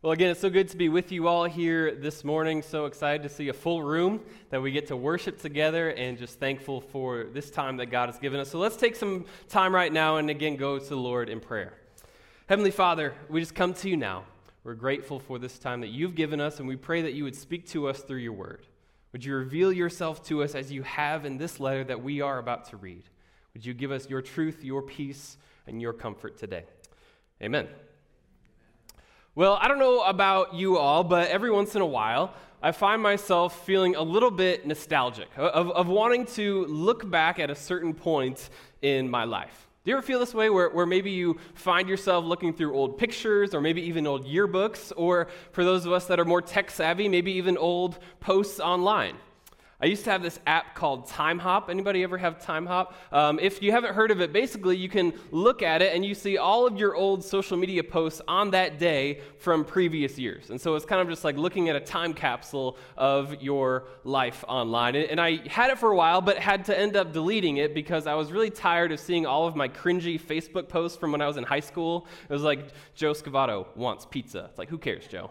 Well, again, it's so good to be with you all here this morning. So excited to see a full room that we get to worship together and just thankful for this time that God has given us. So let's take some time right now and again go to the Lord in prayer. Heavenly Father, we just come to you now. We're grateful for this time that you've given us, and we pray that you would speak to us through your word. Would you reveal yourself to us as you have in this letter that we are about to read? Would you give us your truth, your peace, and your comfort today? Amen. Well, I don't know about you all, but every once in a while, I find myself feeling a little bit nostalgic of, of wanting to look back at a certain point in my life. Do you ever feel this way where, where maybe you find yourself looking through old pictures or maybe even old yearbooks, or for those of us that are more tech savvy, maybe even old posts online? I used to have this app called Timehop. Anybody ever have Timehop? Um, if you haven't heard of it, basically you can look at it and you see all of your old social media posts on that day from previous years. And so it's kind of just like looking at a time capsule of your life online. And, and I had it for a while, but had to end up deleting it because I was really tired of seeing all of my cringy Facebook posts from when I was in high school. It was like Joe Scavato wants pizza. It's like, who cares, Joe?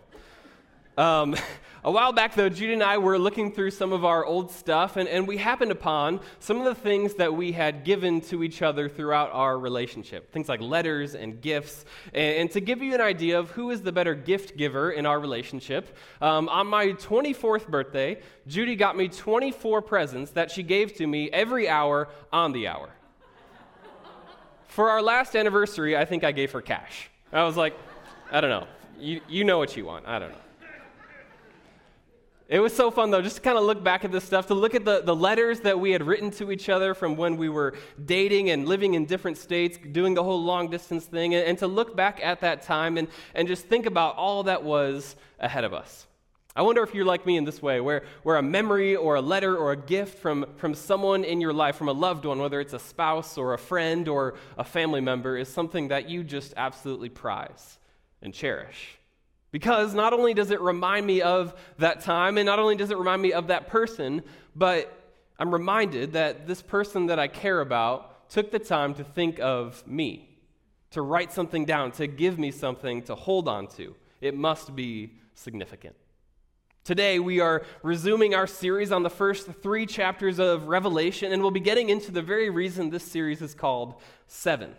Um, a while back, though, Judy and I were looking through some of our old stuff, and, and we happened upon some of the things that we had given to each other throughout our relationship. Things like letters and gifts. And, and to give you an idea of who is the better gift giver in our relationship, um, on my 24th birthday, Judy got me 24 presents that she gave to me every hour on the hour. For our last anniversary, I think I gave her cash. I was like, I don't know. You, you know what you want. I don't know. It was so fun, though, just to kind of look back at this stuff, to look at the, the letters that we had written to each other from when we were dating and living in different states, doing the whole long distance thing, and, and to look back at that time and, and just think about all that was ahead of us. I wonder if you're like me in this way, where, where a memory or a letter or a gift from, from someone in your life, from a loved one, whether it's a spouse or a friend or a family member, is something that you just absolutely prize and cherish. Because not only does it remind me of that time, and not only does it remind me of that person, but I'm reminded that this person that I care about took the time to think of me, to write something down, to give me something to hold on to. It must be significant. Today, we are resuming our series on the first three chapters of Revelation, and we'll be getting into the very reason this series is called Seven.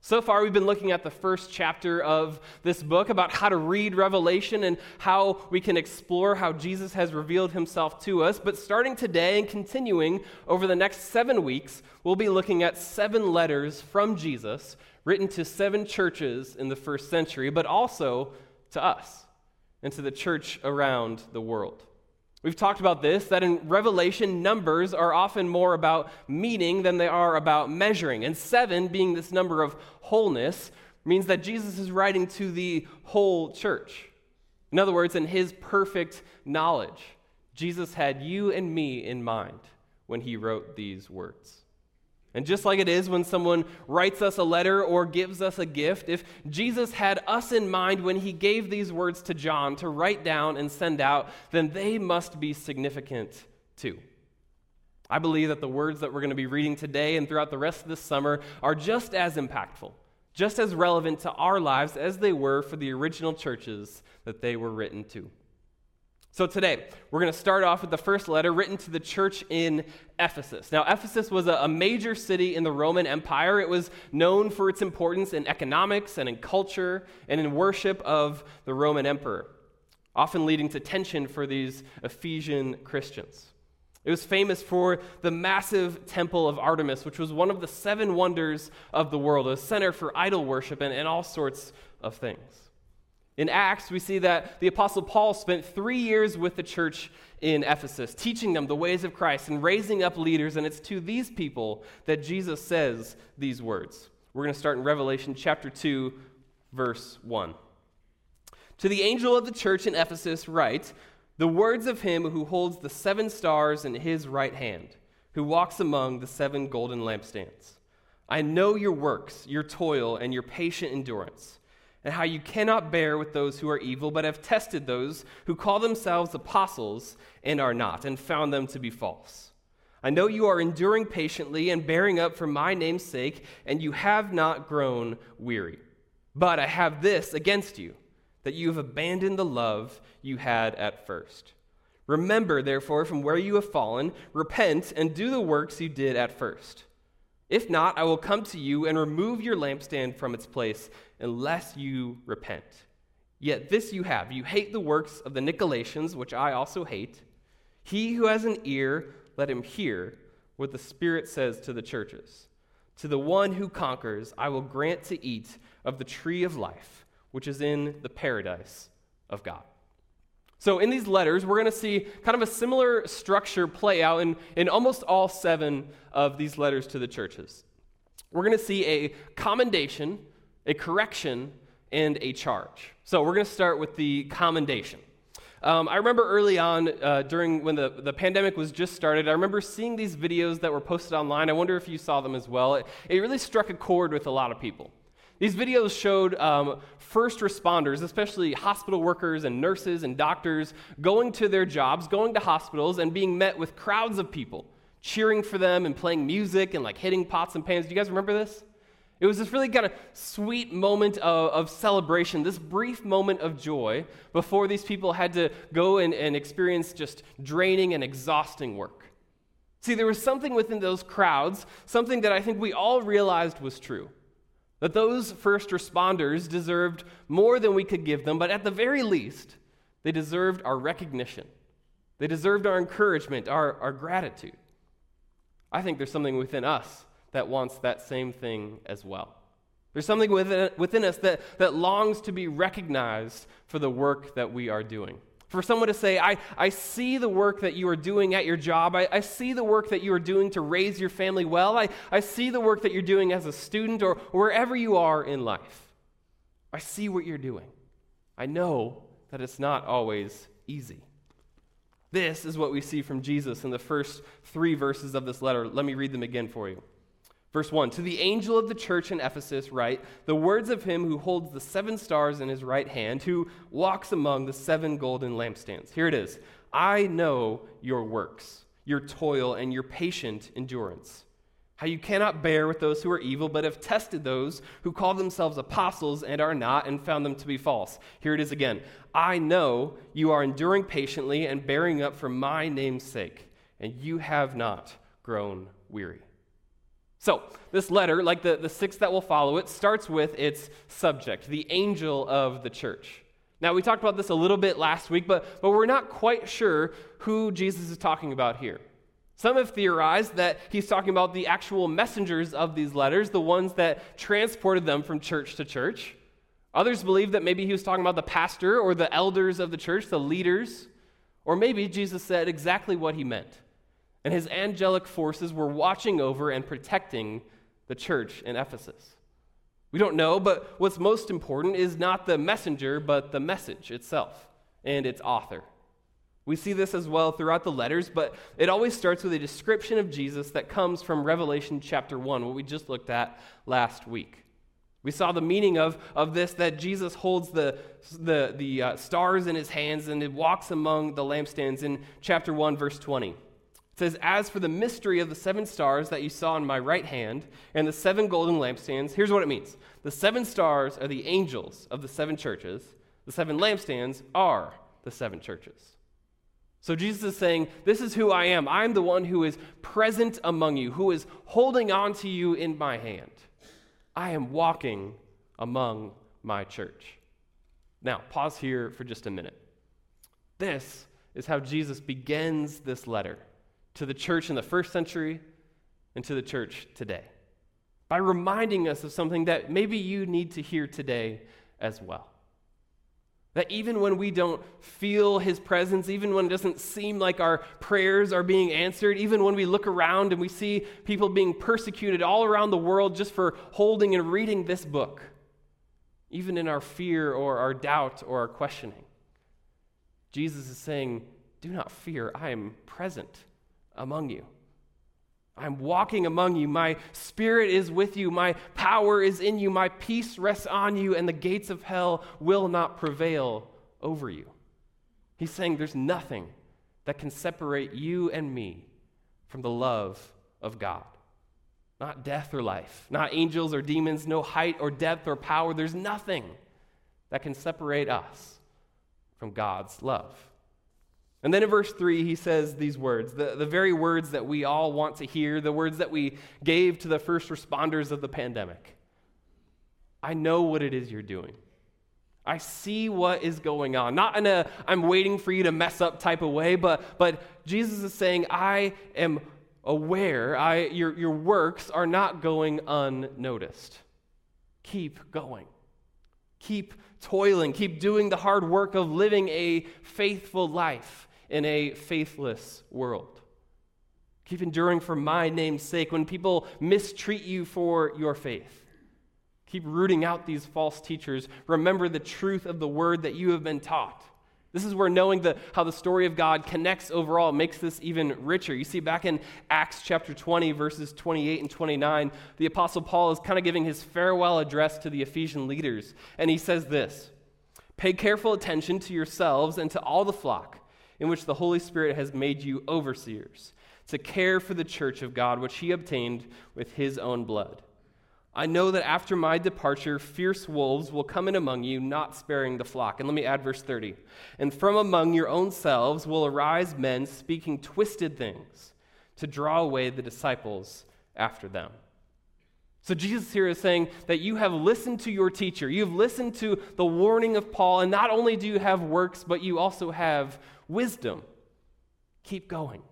So far, we've been looking at the first chapter of this book about how to read Revelation and how we can explore how Jesus has revealed himself to us. But starting today and continuing over the next seven weeks, we'll be looking at seven letters from Jesus written to seven churches in the first century, but also to us and to the church around the world. We've talked about this that in Revelation, numbers are often more about meaning than they are about measuring. And seven, being this number of wholeness, means that Jesus is writing to the whole church. In other words, in his perfect knowledge, Jesus had you and me in mind when he wrote these words. And just like it is when someone writes us a letter or gives us a gift, if Jesus had us in mind when he gave these words to John to write down and send out, then they must be significant too. I believe that the words that we're going to be reading today and throughout the rest of this summer are just as impactful, just as relevant to our lives as they were for the original churches that they were written to. So, today, we're going to start off with the first letter written to the church in Ephesus. Now, Ephesus was a, major city in the Roman Empire. It was known for its importance in economics and in culture and in worship of the Roman emperor, often leading to tension for these Ephesian Christians. It was famous for the massive temple of Artemis, which was one of the seven wonders of the world, a center for idol worship and, and all sorts of things. In Acts, we see that the Apostle Paul spent three years with the church in Ephesus, teaching them the ways of Christ and raising up leaders. And it's to these people that Jesus says these words. We're going to start in Revelation chapter 2, verse 1. To the angel of the church in Ephesus, write the words of him who holds the seven stars in his right hand, who walks among the seven golden lampstands. I know your works, your toil, and your patient endurance and how you cannot bear with those who are evil, but have tested those who call themselves apostles and are not, and found them to be false. I know you are enduring patiently and bearing up for my name's sake, and you have not grown weary. But I have this against you that you have abandoned the love you had at first. Remember, therefore, from where you have fallen, repent and do the works you did at first. If not, I will come to you and remove your lampstand from its place unless you repent. Yet this you have you hate the works of the Nicolaitans, which I also hate. He who has an ear, let him hear what the Spirit says to the churches. To the one who conquers, I will grant to eat of the tree of life, which is in the paradise of God. So, in these letters, we're going to see kind of a similar structure play out in, in almost all seven of these letters to the churches. We're going to see a commendation, a correction, and a charge. So, we're going to start with the commendation. Um, I remember early on, uh, during when the, the pandemic was just started, I remember seeing these videos that were posted online. I wonder if you saw them as well. It, it really struck a chord with a lot of people. These videos showed um, first responders, especially hospital workers and nurses and doctors, going to their jobs, going to hospitals, and being met with crowds of people cheering for them and playing music and like hitting pots and pans. Do you guys remember this? It was this really kind of sweet moment of, of, celebration, this brief moment of joy before these people had to go and, and experience just draining and exhausting work. See, there was something within those crowds, something that I think we all realized was true. That those first responders deserved more than we could give them, but at the very least, they deserved our recognition. They deserved our encouragement, our, our gratitude. I think there's something within us that wants that same thing as well. There's something within, within us that, that longs to be recognized for the work that we are doing. For someone to say, I, I see the work that you are doing at your job. I, I see the work that you are doing to raise your family well. I, I see the work that you're doing as a student or wherever you are in life. I see what you're doing. I know that it's not always easy. This is what we see from Jesus in the first three verses of this letter. Let me read them again for you. Verse 1 To the angel of the church in Ephesus, write the words of him who holds the seven stars in his right hand, who walks among the seven golden lampstands. Here it is I know your works, your toil, and your patient endurance. How you cannot bear with those who are evil, but have tested those who call themselves apostles and are not, and found them to be false. Here it is again. I know you are enduring patiently and bearing up for my name's sake, and you have not grown weary. So, this letter, like the, the six that will follow it, starts with its subject, the angel of the church. Now, we talked about this a little bit last week, but, but we're not quite sure who Jesus is talking about here. Some have theorized that he's talking about the actual messengers of these letters, the ones that transported them from church to church. Others believe that maybe he was talking about the pastor or the elders of the church, the leaders. Or maybe Jesus said exactly what he meant and his angelic forces were watching over and protecting the church in Ephesus. We don't know, but what's most important is not the messenger, but the message itself and its author. We see this as well throughout the letters, but it always starts with a description of Jesus that comes from Revelation chapter 1, what we just looked at last week. We saw the meaning of, of this that Jesus holds the, the, the uh, stars in his hands and it walks among the lampstands in chapter 1, verse 20. Says, As for the mystery of the seven stars that you saw in my right hand and the seven golden lampstands, here's what it means the seven stars are the angels of the seven churches, the seven lampstands are the seven churches. So Jesus is saying, This is who I am. I'm the one who is present among you, who is holding on to you in my hand. I am walking among my church. Now, pause here for just a minute. This is how Jesus begins this letter to the church in the first century and to the church today by reminding us of something that maybe you need to hear today as well. That even when we don't feel his presence, even when it doesn't seem like our prayers are being answered, even when we look around and we see people being persecuted all around the world just for holding and reading this book, even in our fear or our doubt or our questioning, Jesus is saying, Do not fear, I am present among you. I'm walking among you. My spirit is with you. My power is in you. My peace rests on you, and the gates of hell will not prevail over you. He's saying there's nothing that can separate you and me from the love of God. Not death or life, not angels or demons, no height or depth or power. There's nothing that can separate us from God's love. And then in verse 3, he says these words, the, the very words that we all want to hear, the words that we gave to the first responders of the pandemic. I know what it is you're doing. I see what is going on. Not in a I'm waiting for you to mess up type of way, but, but Jesus is saying, I am aware, I, your, your works are not going unnoticed. Keep going. Keep toiling. Keep doing the hard work of living a faithful life in a faithless world. Keep enduring for my name's sake when people mistreat you for your faith. Keep rooting out these false teachers. Remember the truth of the word that you have been taught. This is where knowing the, how the story of God connects overall makes this even richer. You see, back in Acts chapter 20, verses 28 and 29, the Apostle Paul is kind of giving his farewell address to the Ephesian leaders. And he says this Pay careful attention to yourselves and to all the flock in which the Holy Spirit has made you overseers, to care for the church of God, which he obtained with his own blood. I know that after my departure, fierce wolves will come in among you, not sparing the flock. And let me add verse 30. And from among your own selves will arise men speaking twisted things to draw away the disciples after them. So Jesus here is saying that you have listened to your teacher. You've listened to the warning of Paul, and not only do you have works, but you also have wisdom. Keep going.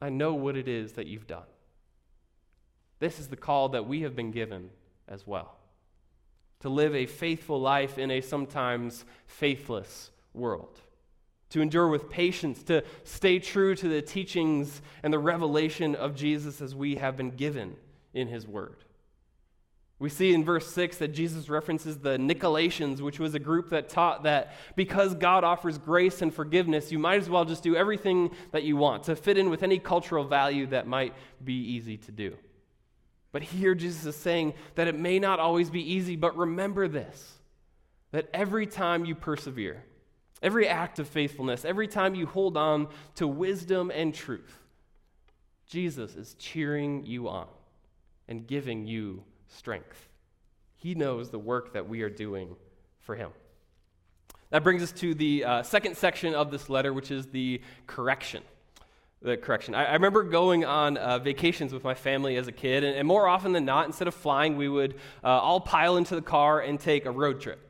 I know what it is that you've done. This is the call that we have been given as well to live a faithful life in a sometimes faithless world, to endure with patience, to stay true to the teachings and the revelation of Jesus as we have been given in his word. We see in verse 6 that Jesus references the Nicolaitans, which was a group that taught that because God offers grace and forgiveness, you might as well just do everything that you want to fit in with any cultural value that might be easy to do. But here Jesus is saying that it may not always be easy, but remember this that every time you persevere, every act of faithfulness, every time you hold on to wisdom and truth, Jesus is cheering you on and giving you strength. He knows the work that we are doing for him. That brings us to the uh, second section of this letter, which is the correction the correction. I, I remember going on uh, vacations with my family as a kid, and, and, more often than not, instead of flying, we would uh, all pile into the car and take a road trip.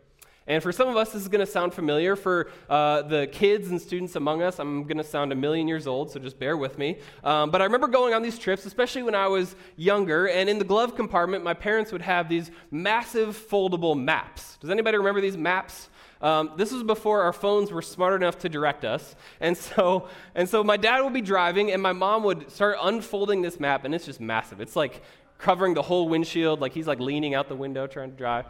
And for some of us, this is going to sound familiar. For uh, the kids and students among us, I'm going to sound a million years old, so just bear with me. Um, but I remember going on these trips, especially when I was younger, and in the glove compartment, my parents would have these massive foldable maps. Does anybody remember these maps? Um, this was before our phones were smart enough to direct us. And so, and so my dad would be driving, and my mom would start unfolding this map, and it's just massive. It's like covering the whole windshield, like he's like leaning out the window trying to drive.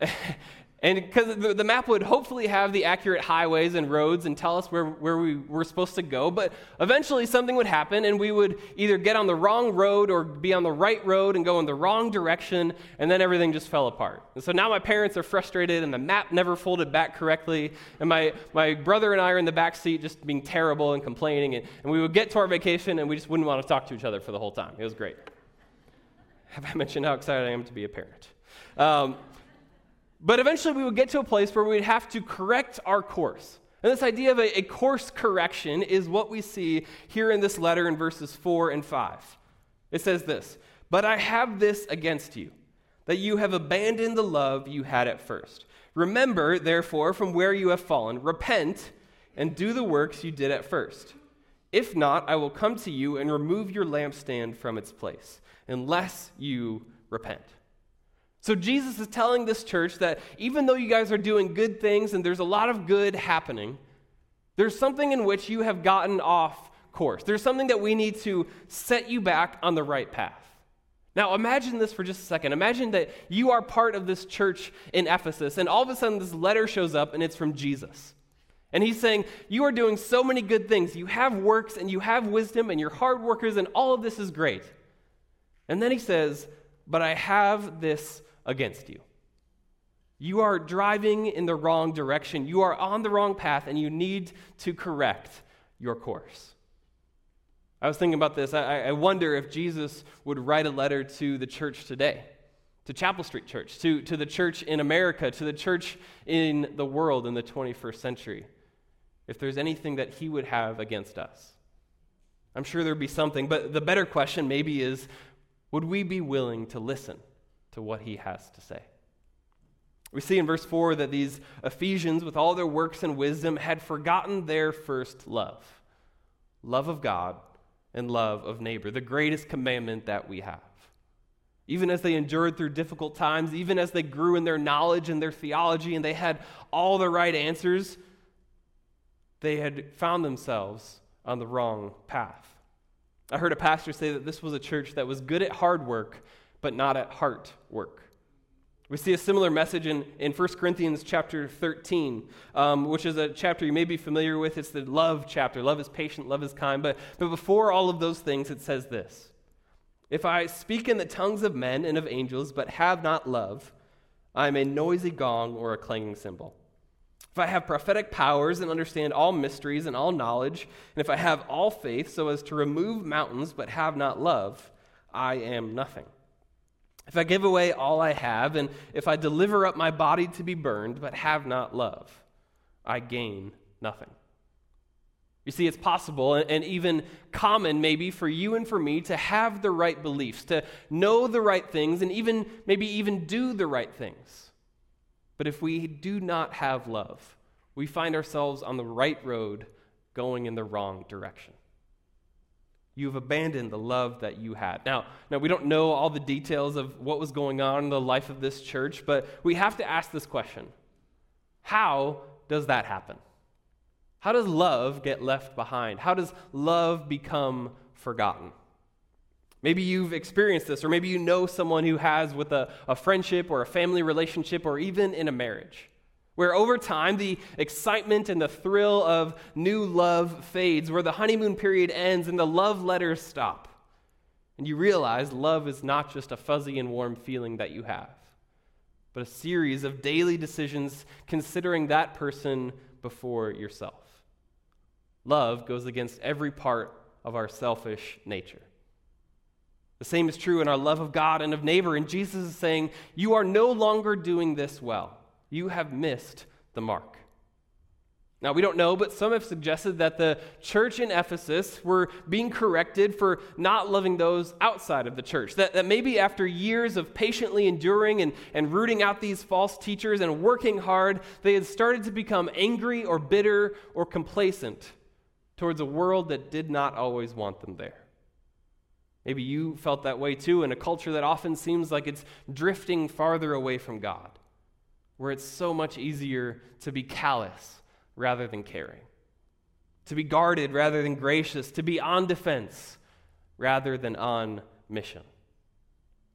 And because the, map would hopefully have the accurate highways and roads and tell us where, where we were supposed to go, but eventually something would happen and we would either get on the wrong road or be on the right road and go in the wrong direction, and then everything just fell apart. And so now my parents are frustrated and the map never folded back correctly, and my, my brother and I are in the back seat just being terrible and complaining, and, and we would get to our vacation and we just wouldn't want to talk to each other for the whole time. It was great. Have I mentioned how excited I am to be a parent? Um, but eventually we would get to a place where we'd have to correct our course. And this idea of a, a, course correction is what we see here in this letter in verses 4 and 5. It says this But I have this against you, that you have abandoned the love you had at first. Remember, therefore, from where you have fallen, repent and do the works you did at first. If not, I will come to you and remove your lampstand from its place, unless you repent. So Jesus is telling this church that even though you guys are doing good things and there's a lot of good happening, there's something in which you have gotten off course. There's something that we need to set you back on the right path. Now, imagine this for just a second. Imagine that you are part of this church in Ephesus, and all of a sudden this letter shows up and it's from Jesus. And he's saying, You are doing so many good things. You have works and you have wisdom and you're hard workers, and all of this is great. And then he says, But I have this against you. You are driving in the wrong direction. You are on the wrong path, and you need to correct your course. I was thinking about this. I, I, wonder if Jesus would write a letter to the church today. to Chapel Street Church, to, to the church in America, to the church in the world in the 21st century, if there's anything that he would have against us. I'm sure there'd be something, but the better question maybe is would we be willing to listen to what he has to say? We see in verse 4 that these Ephesians, with all their works and wisdom, had forgotten their first love love of God and love of neighbor, the greatest commandment that we have. Even as they endured through difficult times, even as they grew in their knowledge and their theology and they had all the right answers, they had found themselves on the wrong path. I heard a pastor say that this was a church that was good at hard work, but not at heart work. We see a similar message in, in 1 Corinthians chapter 13, um, which is a chapter you may be familiar with. It's the love chapter. Love is patient, love is kind. But, but before all of those things, it says this If I speak in the tongues of men and of angels, but have not love, I am a noisy gong or a clanging cymbal. If I have prophetic powers and understand all mysteries and all knowledge, and if I have all faith so as to remove mountains but have not love, I am nothing. If I give away all I have, and if I deliver up my body to be burned but have not love, I gain nothing. You see, it's possible and even common, maybe, for you and for me to have the right beliefs, to know the right things, and even maybe even do the right things. But if we do not have love, we find ourselves on the right road going in the wrong direction. You've abandoned the love that you had. Now, now we don't know all the details of what was going on in the life of this church, but we have to ask this question. How does that happen? How does love get left behind? How does love become forgotten? Maybe you've experienced this, or maybe you know someone who has with a, a friendship or a family relationship or even in a marriage, where over time the excitement and the thrill of new love fades, where the honeymoon period ends and the love letters stop. And you realize love is not just a fuzzy and warm feeling that you have, but a series of daily decisions considering that person before yourself. Love goes against every part of our selfish nature. The same is true in our love of God and of neighbor. And Jesus is saying, You are no longer doing this well. You have missed the mark. Now, we don't know, but some have suggested that the church in Ephesus were being corrected for not loving those outside of the church. That, that maybe after years of patiently enduring and, and rooting out these false teachers and working hard, they had started to become angry or bitter or complacent towards a world that did not always want them there. Maybe you felt that way too in a culture that often seems like it's drifting farther away from God, where it's so much easier to be callous rather than caring, to be guarded rather than gracious, to be on defense rather than on mission.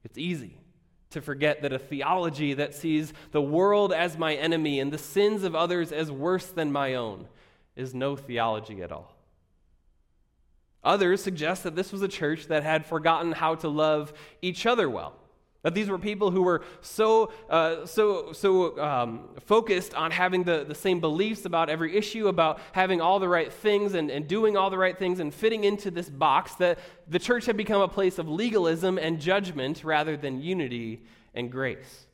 It's easy to forget that a theology that sees the world as my enemy and the sins of others as worse than my own is no theology at all. Others suggest that this was a church that had forgotten how to love each other well. That these were people who were so, uh, so, so um, focused on having the, the same beliefs about every issue, about having all the right things and, and doing all the right things and fitting into this box, that the church had become a place of legalism and judgment rather than unity and grace.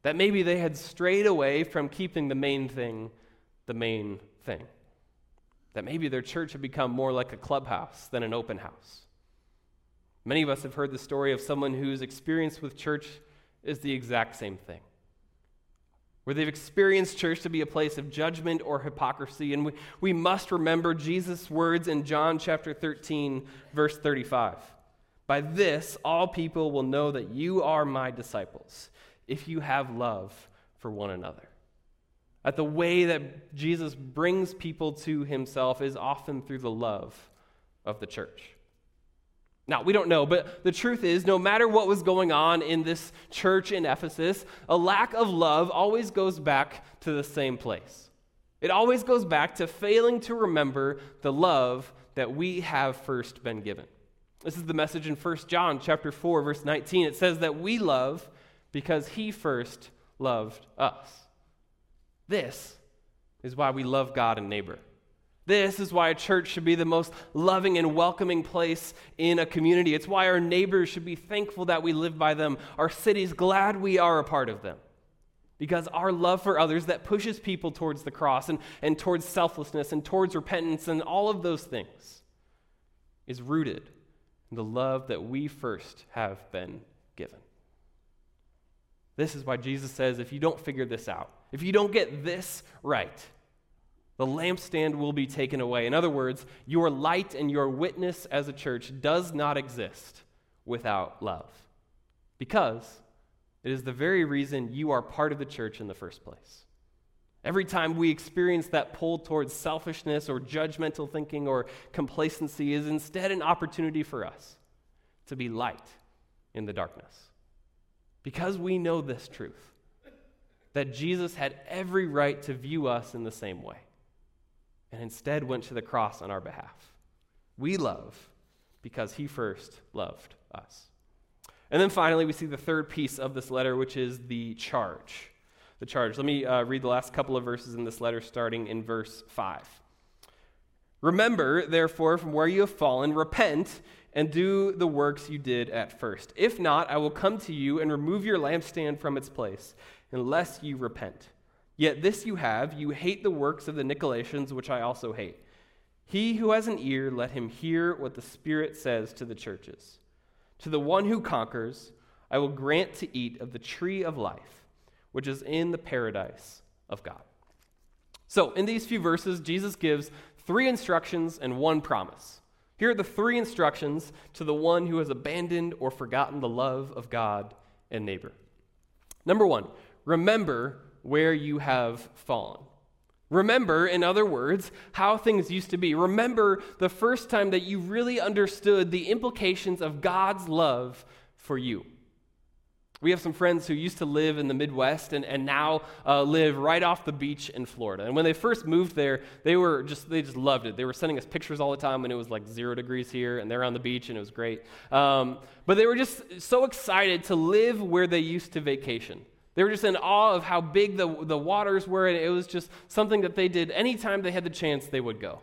That maybe they had strayed away from keeping the main thing the main thing that maybe their church had become more like a clubhouse than an open house. Many of us have heard the story of someone whose experience with church is the exact same thing. Where they've experienced church to be a place of judgment or hypocrisy. And we, we must remember Jesus' words in John chapter 13, verse 35. By this, all people will know that you are my disciples, if you have love for one another. That the way that Jesus brings people to himself is often through the love of the church. Now, we don't know, but the truth is, no matter what was going on in this church in Ephesus, a lack of love always goes back to the same place. It always goes back to failing to remember the love that we have first been given. This is the message in 1 John chapter 4 verse 19. It says that we love because he first loved us. This is why we love God and neighbor. This is why a church should be the most loving and welcoming place in a community. It's why our neighbors should be thankful that we live by them, our cities glad we are a part of them. Because our love for others that pushes people towards the cross and, and towards selflessness and towards repentance and all of those things is rooted in the love that we first have been given. This is why Jesus says if you don't figure this out, if you don't get this right, the lampstand will be taken away. In other words, your light and your witness as a church does not exist without love. Because it is the very reason you are part of the church in the first place. Every time we experience that pull towards selfishness or judgmental thinking or complacency is instead an opportunity for us to be light in the darkness. Because we know this truth that Jesus had every right to view us in the same way and instead went to the cross on our behalf. We love because he first loved us. And then finally, we see the third piece of this letter, which is the charge. The charge. Let me uh, read the last couple of verses in this letter, starting in verse 5. Remember, therefore, from where you have fallen, repent and do the works you did at first. If not, I will come to you and remove your lampstand from its place, unless you repent. Yet this you have you hate the works of the Nicolaitans, which I also hate. He who has an ear, let him hear what the Spirit says to the churches. To the one who conquers, I will grant to eat of the tree of life, which is in the paradise of God. So, in these few verses, Jesus gives three instructions and one promise. Here are the three instructions to the one who has abandoned or forgotten the love of God and neighbor. Number one, remember where you have fallen. Remember, in other words, how things used to be. Remember the first time that you really understood the implications of God's love for you. We have some friends who used to live in the Midwest and, and now uh, live right off the beach in Florida. And when they first moved there, they were just they just loved it. They were sending us pictures all the time when it was like zero degrees here, and they're on the beach and it was great. Um, but they were just so excited to live where they used to vacation. They were just in awe of how big the, the waters were, and it was just something that they did anytime they had the chance, they would go.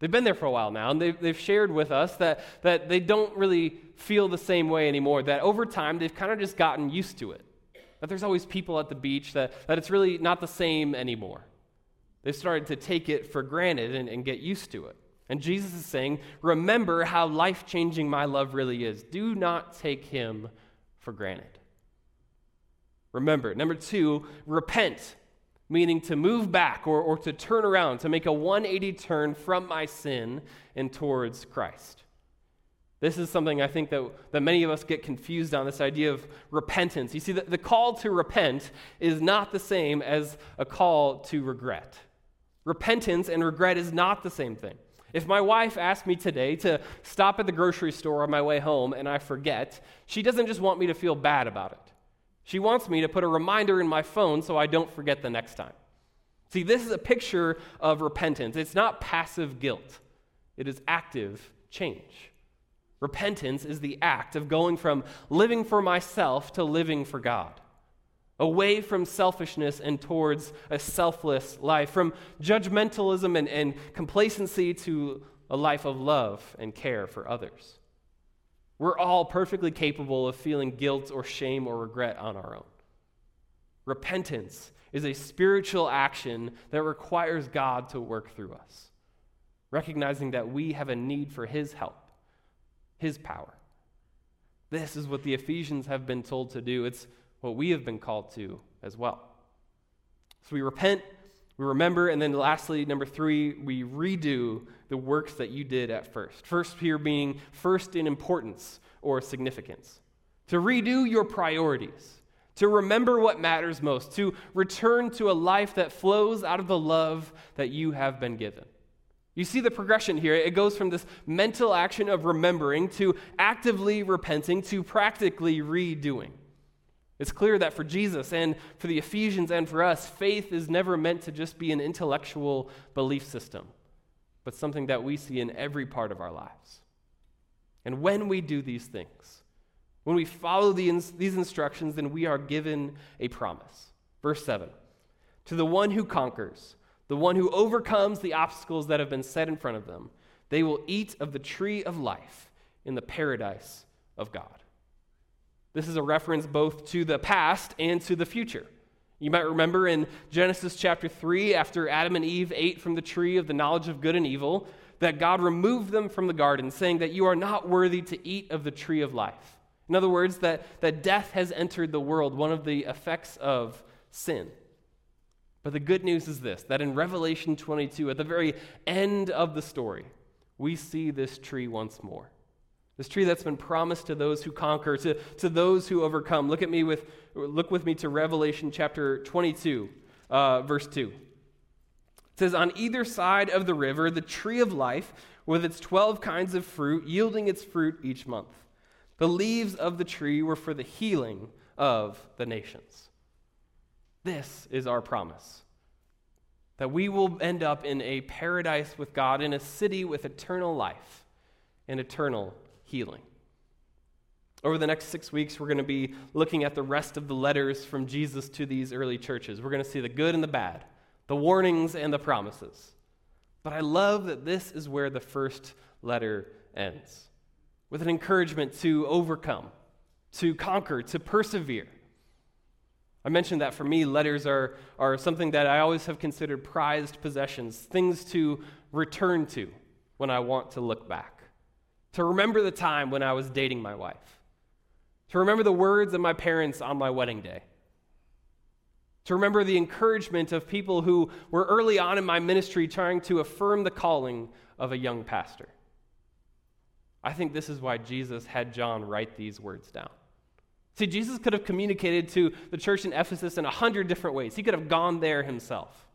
They've been there for a while now, and they've, they've shared with us that, that they don't really feel the same way anymore, that over time they've kind of just gotten used to it. That there's always people at the beach, that, that it's really not the same anymore. They've started to take it for granted and, and get used to it. And Jesus is saying, Remember how life changing my love really is. Do not take him for granted. Remember. Number two, repent, meaning to move back or, or to turn around, to make a 180 turn from my sin and towards Christ. This is something I think that, that many of us get confused on this idea of repentance. You see, the, the call to repent is not the same as a call to regret. Repentance and regret is not the same thing. If my wife asked me today to stop at the grocery store on my way home and I forget, she doesn't just want me to feel bad about it. She wants me to put a reminder in my phone so I don't forget the next time. See, this is a picture of repentance. It's not passive guilt, it is active change. Repentance is the act of going from living for myself to living for God, away from selfishness and towards a selfless life, from judgmentalism and, and complacency to a life of love and care for others. We're all perfectly capable of feeling guilt or shame or regret on our own. Repentance is a spiritual action that requires God to work through us, recognizing that we have a need for His help, His power. This is what the Ephesians have been told to do. It's what we have been called to as well. So we repent, we remember, and then lastly, number three, we redo the works that you did at first. First, here being first in importance or significance. To redo your priorities, to remember what matters most, to return to a life that flows out of the love that you have been given. You see the progression here. It goes from this mental action of remembering to actively repenting to practically redoing. It's clear that for Jesus and for the Ephesians and for us, faith is never meant to just be an intellectual belief system, but something that we see in every part of our lives. And when we do these things, when we follow these instructions, then we are given a promise. Verse 7 To the one who conquers, the the one who overcomes the obstacles that have been set in front of them, they will eat of the tree of life in the paradise of God. This is a reference both to the past and to the future. You might remember in Genesis chapter 3, after Adam and Eve ate from the tree of the knowledge of good and evil, that God removed them from the garden, saying that you are not worthy to eat of the tree of life. In other words, that, that death has entered the world, one of the effects of sin. But the good news is this that in Revelation 22, at the very end of the story, we see this tree once more. This tree that's been promised to those who conquer, to, to those who overcome. Look at me with look with me to Revelation chapter 22, uh, verse 2. It says, On either side of the river, the tree of life, with its 12 kinds of fruit, yielding its fruit each month. The leaves of the tree were for the healing of the nations. This is our promise that we will end up in a paradise with God, in a city with eternal life and eternal healing. Over the next six weeks, we're going to be looking at the rest of the letters from Jesus to these early churches. We're going to see the good and the bad, the warnings and the promises. But I love that this is where the first letter ends with an encouragement to overcome, to conquer, to persevere. I mentioned that for me, letters are, are something that I always have considered prized possessions, things to return to when I want to look back, to remember the time when I was dating my wife, to remember the words of my parents on my wedding day, to remember the encouragement of people who were early on in my ministry trying to affirm the calling of a young pastor. I think this is why Jesus had John write these words down. See, Jesus could have communicated to the church in Ephesus in a hundred different ways. He could have gone there himself.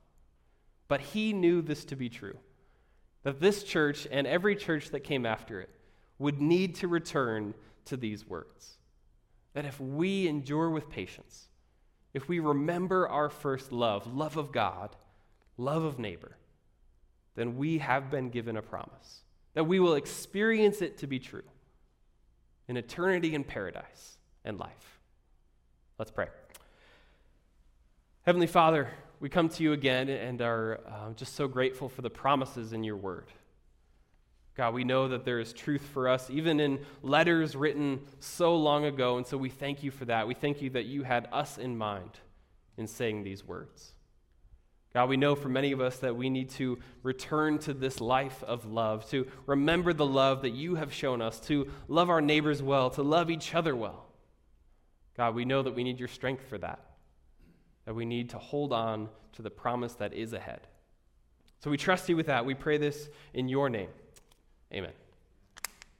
But he knew this to be true that this church and every church that came after it would need to return to these words. That if we endure with patience, if we remember our first love, love of God, love of neighbor, then we have been given a promise that we will experience it to be true in eternity in paradise and life. Let's pray. Heavenly Father, we come to you again and are uh, just so grateful for the promises in your word. God, we know that there is truth for us, even in letters written so long ago, and so we thank you for that. We thank you that you had us in mind in saying these words. God, we know for many of us that we need to return to this life of love, to remember the love that you have shown us, to love our neighbors well, to love each other well. God, we know that we need your strength for that, that we need to hold on to the promise that is ahead. So we trust you with that. We pray this in your name. Amen.